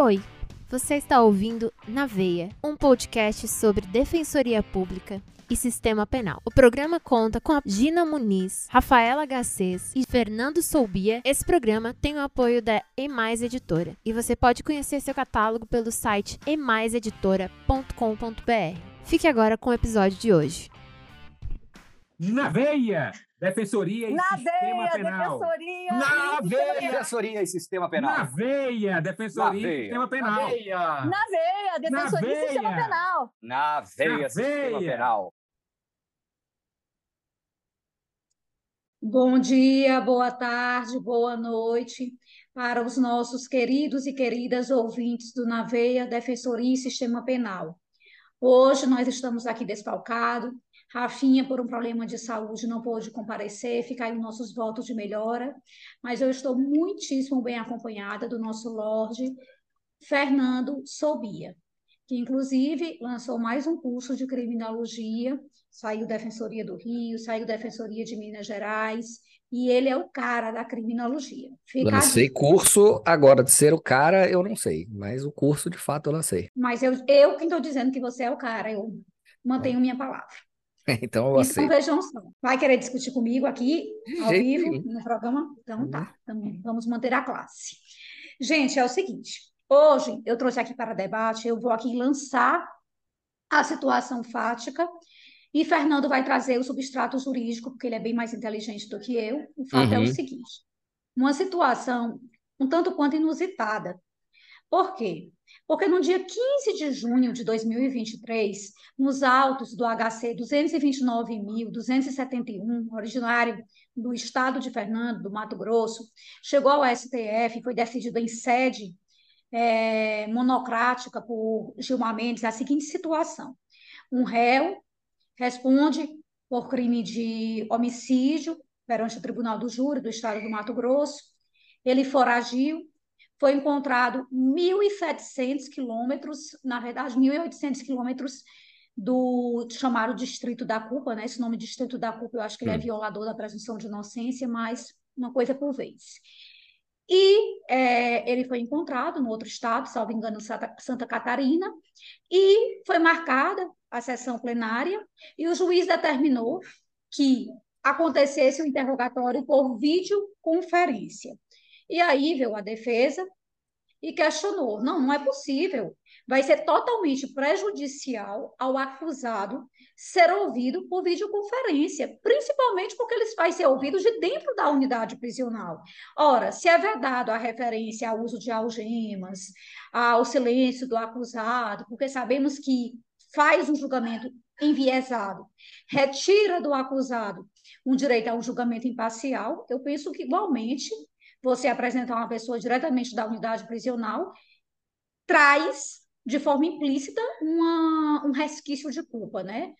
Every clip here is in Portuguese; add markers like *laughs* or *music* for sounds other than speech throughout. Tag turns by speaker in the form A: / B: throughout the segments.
A: Oi, você está ouvindo Na Veia, um podcast sobre defensoria pública e sistema penal. O programa conta com a Gina Muniz, Rafaela Gacês e Fernando Soubia. Esse programa tem o apoio da Emais Editora e você pode conhecer seu catálogo pelo site emaiseditora.com.br. Fique agora com o episódio de hoje.
B: Na veia! Defensoria e
C: Na
B: Sistema
C: veia,
B: Penal.
C: defensoria.
B: Na
C: e
B: veia.
D: Defensoria e Sistema Penal.
B: Na veia! Defensoria
D: Na
B: e
D: veia.
B: Sistema Penal.
C: Na veia, defensoria e sistema
B: veia.
C: penal.
D: Na veia,
B: Na
D: Sistema
B: veia.
D: Penal.
E: Bom dia, boa tarde, boa noite para os nossos queridos e queridas ouvintes do Naveia Defensoria e Sistema Penal. Hoje nós estamos aqui desfalcados. Rafinha, por um problema de saúde, não pôde comparecer, fica aí os nossos votos de melhora, mas eu estou muitíssimo bem acompanhada do nosso Lorde Fernando Sobia, que inclusive lançou mais um curso de criminologia, saiu Defensoria do Rio, saiu Defensoria de Minas Gerais, e ele é o cara da criminologia. Fica
F: Lancei curso, agora de ser o cara, eu não sei, mas o curso de fato eu lancei.
E: Mas eu, eu que estou dizendo que você é o cara, eu mantenho minha palavra. *laughs*
F: Então
E: Então
F: aceito.
E: vejam só. Vai querer discutir comigo aqui, ao vivo,
F: nenhum.
E: no programa? Então
F: Uhum.
E: tá, então vamos manter a classe. Gente, é o seguinte, hoje eu trouxe aqui para debate, eu vou aqui lançar a situação fática e Fernando vai trazer o substrato jurídico, porque ele é bem mais inteligente do que eu. O fato é o
F: Uhum.
E: seguinte, uma situação um tanto quanto inusitada. Por quê? Porque no dia 15 de junho de 2023, nos autos do HC 229.271, originário do estado de Fernando, do Mato Grosso, chegou ao STF e foi decidido em sede eh, monocrática por Gilmar Mendes a seguinte situação: um réu responde por crime de homicídio perante o Tribunal do Júri do Estado do Mato Grosso. Ele foragiu, foi encontrado 1.700 quilômetros, na verdade, 1.800 quilômetros do chamado Distrito da Culpa, né? Esse nome Distrito da Culpa, eu acho que ele é
F: Hum.
E: violador da presunção de inocência, mas uma coisa por vez. E eh, ele foi encontrado no outro estado, salvo engano, Santa, Santa Catarina, e foi marcada a sessão plenária, e o juiz determinou que acontecesse o interrogatório por videoconferência. E aí veio a defesa e questionou: não, não é possível. Vai ser totalmente prejudicial ao acusado ser ouvido por videoconferência, principalmente porque eles vai ser ouvidos de dentro da unidade prisional. Ora, se é vedado a referência ao uso de algemas, ao silêncio do acusado, porque sabemos que faz um julgamento enviesado, retira do acusado um direito a um julgamento imparcial, eu penso que igualmente você apresentar uma pessoa diretamente da unidade prisional traz de forma implícita uma, um resquício de culpa, né?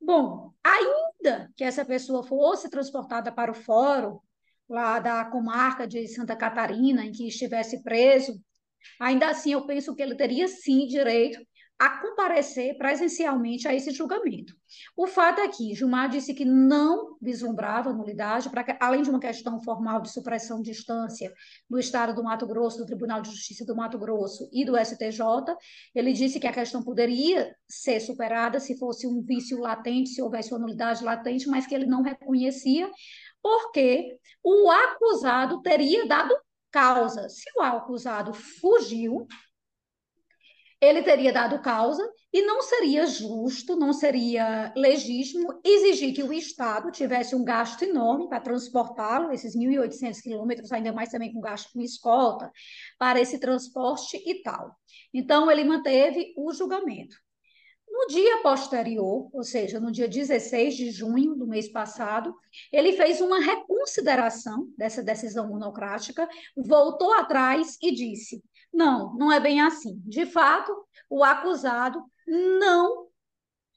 E: Bom, ainda que essa pessoa fosse transportada para o fórum lá da comarca de Santa Catarina, em que estivesse preso, ainda assim eu penso que ele teria sim direito a comparecer presencialmente a esse julgamento. O fato é que Gilmar disse que não vislumbrava nulidade, além de uma questão formal de supressão de instância do Estado do Mato Grosso, do Tribunal de Justiça do Mato Grosso e do STJ, ele disse que a questão poderia ser superada se fosse um vício latente, se houvesse uma nulidade latente, mas que ele não reconhecia, porque o acusado teria dado causa. Se o acusado fugiu, ele teria dado causa e não seria justo, não seria legítimo exigir que o Estado tivesse um gasto enorme para transportá-lo, esses 1.800 quilômetros, ainda mais também com gasto com escolta, para esse transporte e tal. Então, ele manteve o julgamento. No dia posterior, ou seja, no dia 16 de junho do mês passado, ele fez uma reconsideração dessa decisão monocrática, voltou atrás e disse: não, não é bem assim. De fato, o acusado não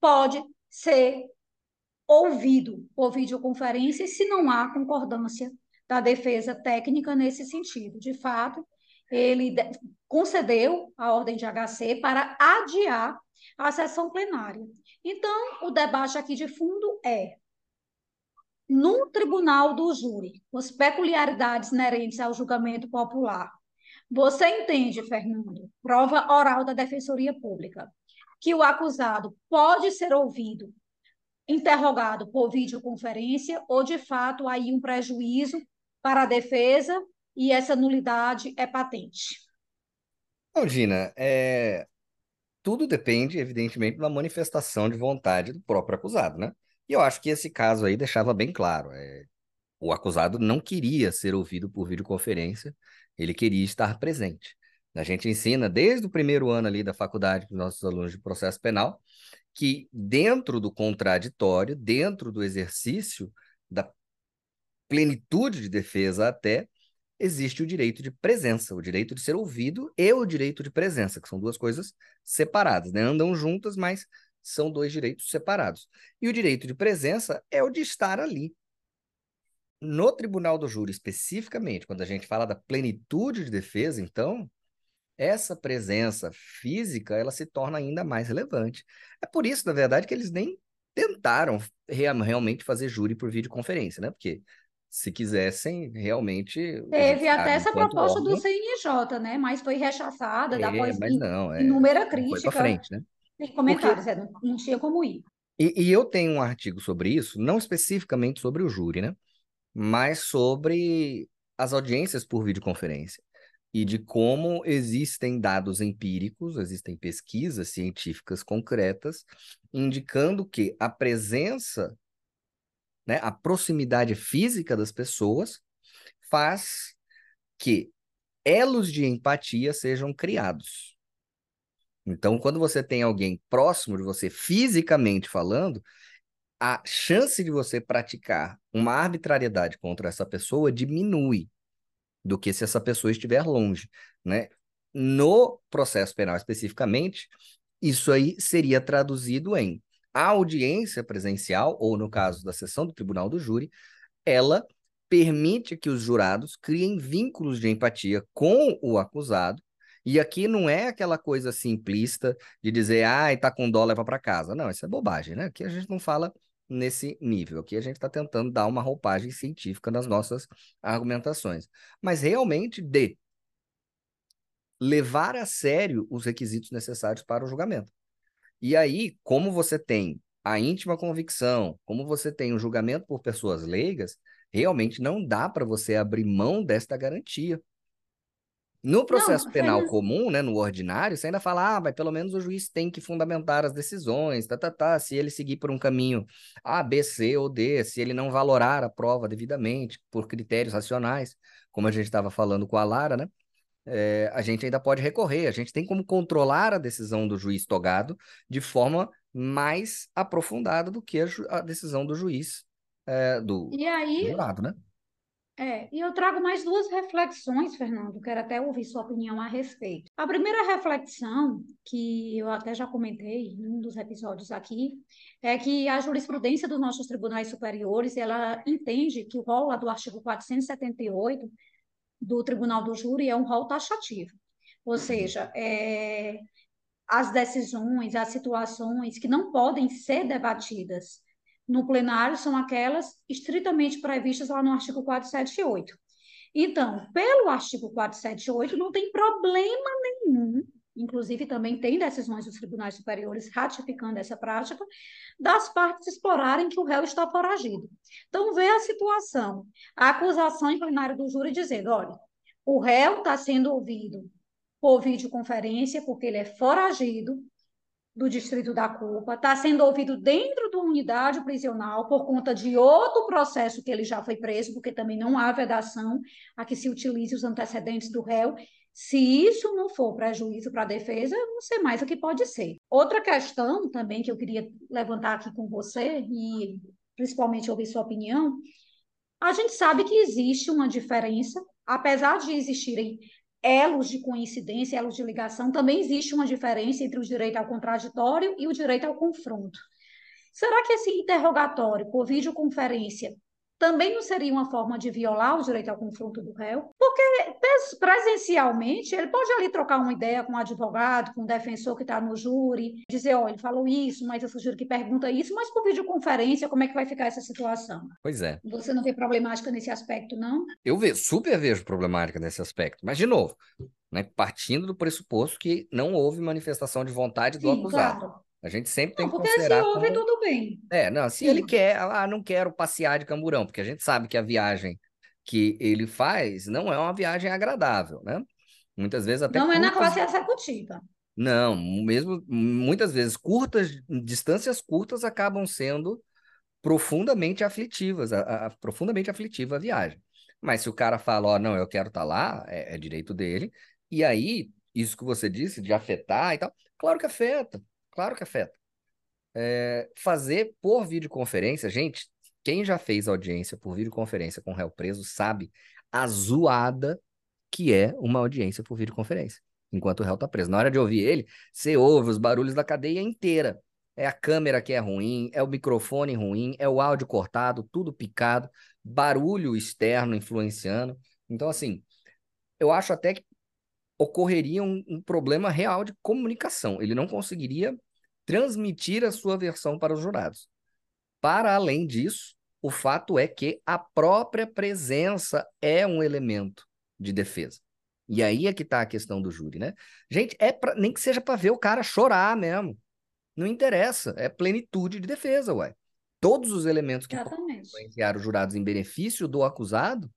E: pode ser ouvido por videoconferência se não há concordância da defesa técnica nesse sentido. De fato, ele de- concedeu a ordem de HC para adiar a sessão plenária. Então, o debate aqui de fundo é no tribunal do júri, as peculiaridades inerentes ao julgamento popular, Você entende, Fernando, prova oral da Defensoria Pública, que o acusado pode ser ouvido, interrogado por videoconferência ou, de fato, aí um prejuízo para a defesa e essa nulidade é patente?
F: Não, Gina, é... tudo depende, evidentemente, da manifestação de vontade do próprio acusado, né? E eu acho que esse caso aí deixava bem claro. É... O acusado não queria ser ouvido por videoconferência, ele queria estar presente. A gente ensina desde o primeiro ano ali da faculdade para os nossos alunos de processo penal que dentro do contraditório, dentro do exercício da plenitude de defesa até, existe o direito de presença, o direito de ser ouvido e o direito de presença, que são duas coisas separadas, né? Andam juntas, mas são dois direitos separados. E o direito de presença é o de estar ali, no tribunal do júri, especificamente, quando a gente fala da plenitude de defesa, então, essa presença física, ela se torna ainda mais relevante. É por isso, na verdade, que eles nem tentaram realmente fazer júri por videoconferência, né? Porque se quisessem realmente.
E: Teve até essa proposta órgão, do CNJ, né? Mas foi rechaçada é, após
F: mas não, é,
E: inúmera crítica.
F: Foi frente, né?
E: Tem comentários, Porque... é, não, não tinha como ir.
F: E, e, eu tenho um artigo sobre isso, não especificamente sobre o júri, né? Mas sobre as audiências por videoconferência e de como existem dados empíricos, existem pesquisas científicas concretas indicando que a presença, né, a proximidade física das pessoas faz que elos de empatia sejam criados. Então, quando você tem alguém próximo de você, fisicamente falando, a chance de você praticar uma arbitrariedade contra essa pessoa diminui do que se essa pessoa estiver longe, né? No processo penal especificamente, isso aí seria traduzido em a audiência presencial, ou no caso da sessão do tribunal do júri, ela permite que os jurados criem vínculos de empatia com o acusado, e aqui não é aquela coisa simplista de dizer, ah, tá com dó, leva para casa. Não, isso é bobagem, né? Aqui a gente não fala nesse nível. Aqui a gente está tentando dar uma roupagem científica nas nossas argumentações. Mas realmente de levar a sério os requisitos necessários para o julgamento. E aí, como você tem a íntima convicção, como você tem o julgamento por pessoas leigas, realmente não dá para você abrir mão desta garantia. No processo não, penal comum, né, no ordinário, você ainda fala, ah, mas pelo menos o juiz tem que fundamentar as decisões, tá, tá, tá, se ele seguir por um caminho A, B, C ou D, se ele não valorar a prova devidamente, por critérios racionais, como a gente estava falando com a Lara, né, é, a gente ainda pode recorrer, a gente tem como controlar a decisão do juiz togado de forma mais aprofundada do que a, a decisão do juiz é, do,
E: e aí,
F: do jurado, né?
E: É, e eu trago mais duas reflexões, Fernando, quero até ouvir sua opinião a respeito. A primeira reflexão, que eu até já comentei em um dos episódios aqui, é que a jurisprudência dos nossos tribunais superiores, ela entende que o rol do artigo 478 do Tribunal do Júri é um rol taxativo. Ou seja, é, as decisões, as situações que não podem ser debatidas no plenário são aquelas estritamente previstas lá no artigo 478. Então, pelo artigo 478, não tem problema nenhum, inclusive também tem decisões dos tribunais superiores ratificando essa prática, das partes explorarem que o réu está foragido. Então, vê a situação, a acusação em plenário do júri dizendo, olha, o réu está sendo ouvido por videoconferência porque ele é foragido, do Distrito da Culpa, está sendo ouvido dentro da unidade prisional por conta de outro processo que ele já foi preso, porque também não há vedação a que se utilize os antecedentes do réu. Se isso não for prejuízo para a defesa, não sei mais o que pode ser. Outra questão também que eu queria levantar aqui com você, e principalmente ouvir sua opinião, a gente sabe que existe uma diferença, apesar de existirem elos de coincidência, elos de ligação, também existe uma diferença entre o direito ao contraditório e o direito ao confronto. Será que esse interrogatório por videoconferência também não seria uma forma de violar o direito ao confronto do réu, porque presencialmente ele pode ali trocar uma ideia com o um advogado, com o um defensor que está no júri, dizer, ó, oh, ele falou isso, mas eu sugiro que pergunta isso, mas por videoconferência, como é que vai ficar essa situação?
F: Pois é.
E: Você não vê problemática nesse aspecto, não?
F: Eu vejo, super vejo problemática nesse aspecto, mas de novo, né, partindo do pressuposto que não houve manifestação de vontade do Sim, acusado. Claro. A gente sempre tem não, que considerar.
E: Porque se ouve,
F: como...
E: tudo bem.
F: É, não, se Sim. ele quer, ah, não quero passear de camburão, porque a gente sabe que a viagem que ele faz não é uma viagem agradável, né? Muitas vezes até.
E: Não curtas...
F: é
E: na classe executiva.
F: Não, mesmo muitas vezes curtas, distâncias curtas acabam sendo profundamente aflitivas, a, a, profundamente aflitiva a viagem. Mas se o cara fala, ó, oh, não, eu quero estar tá lá, é, é direito dele. E aí, isso que você disse de afetar e tal, claro que afeta. Claro que afeta. É, fazer por videoconferência, gente, quem já fez audiência por videoconferência com réu preso sabe a zoada que é uma audiência por videoconferência, enquanto o réu está preso. Na hora de ouvir ele, você ouve os barulhos da cadeia inteira. É a câmera que é ruim, é o microfone ruim, é o áudio cortado, tudo picado, barulho externo influenciando. Então, assim, eu acho até que ocorreria um, um problema real de comunicação. Ele não conseguiria transmitir a sua versão para os jurados. Para além disso, o fato é que a própria presença é um elemento de defesa. E aí é que está a questão do júri, né? Gente, é pra, nem que seja para ver o cara chorar mesmo. Não interessa, é plenitude de defesa, ué. Todos os elementos que influenciar os jurados em benefício do acusado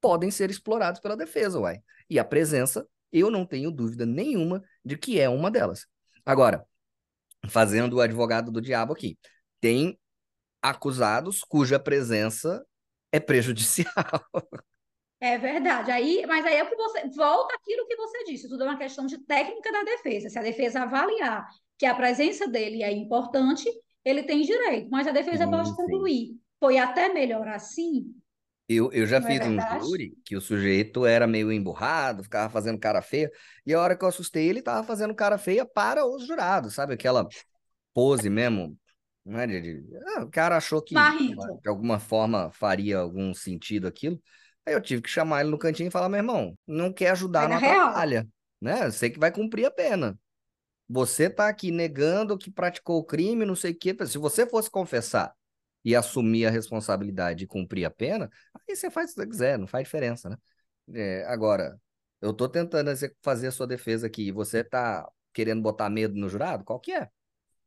F: podem ser explorados pela defesa, ué. E a presença, eu não tenho dúvida nenhuma de que é uma delas. Agora, fazendo o advogado do diabo aqui. Tem acusados cuja presença é prejudicial.
E: É verdade. Aí, mas aí é que você volta aquilo que você disse. Tudo é uma questão de técnica da defesa. Se a defesa avaliar que a presença dele é importante, ele tem direito. Mas a defesa sim, pode concluir. Foi até melhor assim.
F: Eu, eu já Não é fiz é um júri que o sujeito era meio emburrado, ficava fazendo cara feia, e a hora que eu assustei, ele tava fazendo cara feia para os jurados, sabe? Aquela pose mesmo, não é de, de... Ah, o cara achou que de alguma forma faria algum sentido aquilo. Aí eu tive que chamar ele no cantinho e falar: meu irmão, não quer ajudar, na batalha, né? Sei que vai cumprir a pena. Você tá aqui negando que praticou o crime, não sei o quê. Se você fosse confessar e assumir a responsabilidade e cumprir a pena, aí você faz o que você quiser, não faz diferença, né? É, agora, eu tô tentando fazer a sua defesa aqui e você tá querendo botar medo no jurado? Qual que é?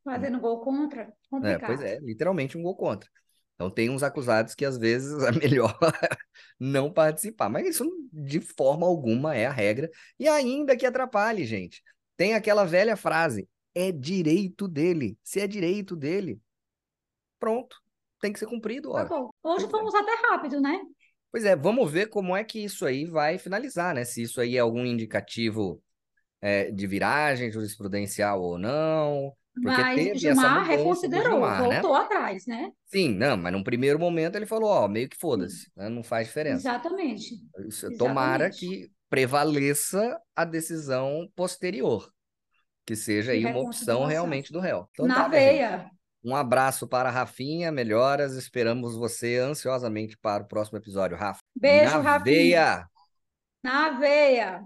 E: Fazendo gol contra? Complicado.
F: É, pois é, literalmente um gol contra. Então tem uns acusados que às vezes é melhor *laughs* não participar, mas isso de forma alguma é a regra e ainda que atrapalhe, gente. Tem aquela velha frase: é direito dele. Se é direito dele, pronto tem que ser cumprido. Tá
E: bom. Hoje fomos até rápido, né?
F: Pois é, vamos ver como é que isso aí vai finalizar, né? Se isso aí é algum indicativo é, de viragem jurisprudencial ou não.
E: Porque mas Gilmar reconsiderou, Gilmar, né? voltou né? atrás, né?
F: Sim, não, mas num primeiro momento ele falou, ó, meio que foda-se, né? não faz diferença.
E: Exatamente.
F: Isso, Exatamente. Tomara que prevaleça a decisão posterior, que seja aí uma opção realmente do réu.
E: Então, Na tá, veia. Gente.
F: Um abraço para a Rafinha, melhoras. Esperamos você ansiosamente para o próximo episódio, Rafa.
E: Beijo,
F: Na
E: Rafinha.
F: Veia.
E: Na veia.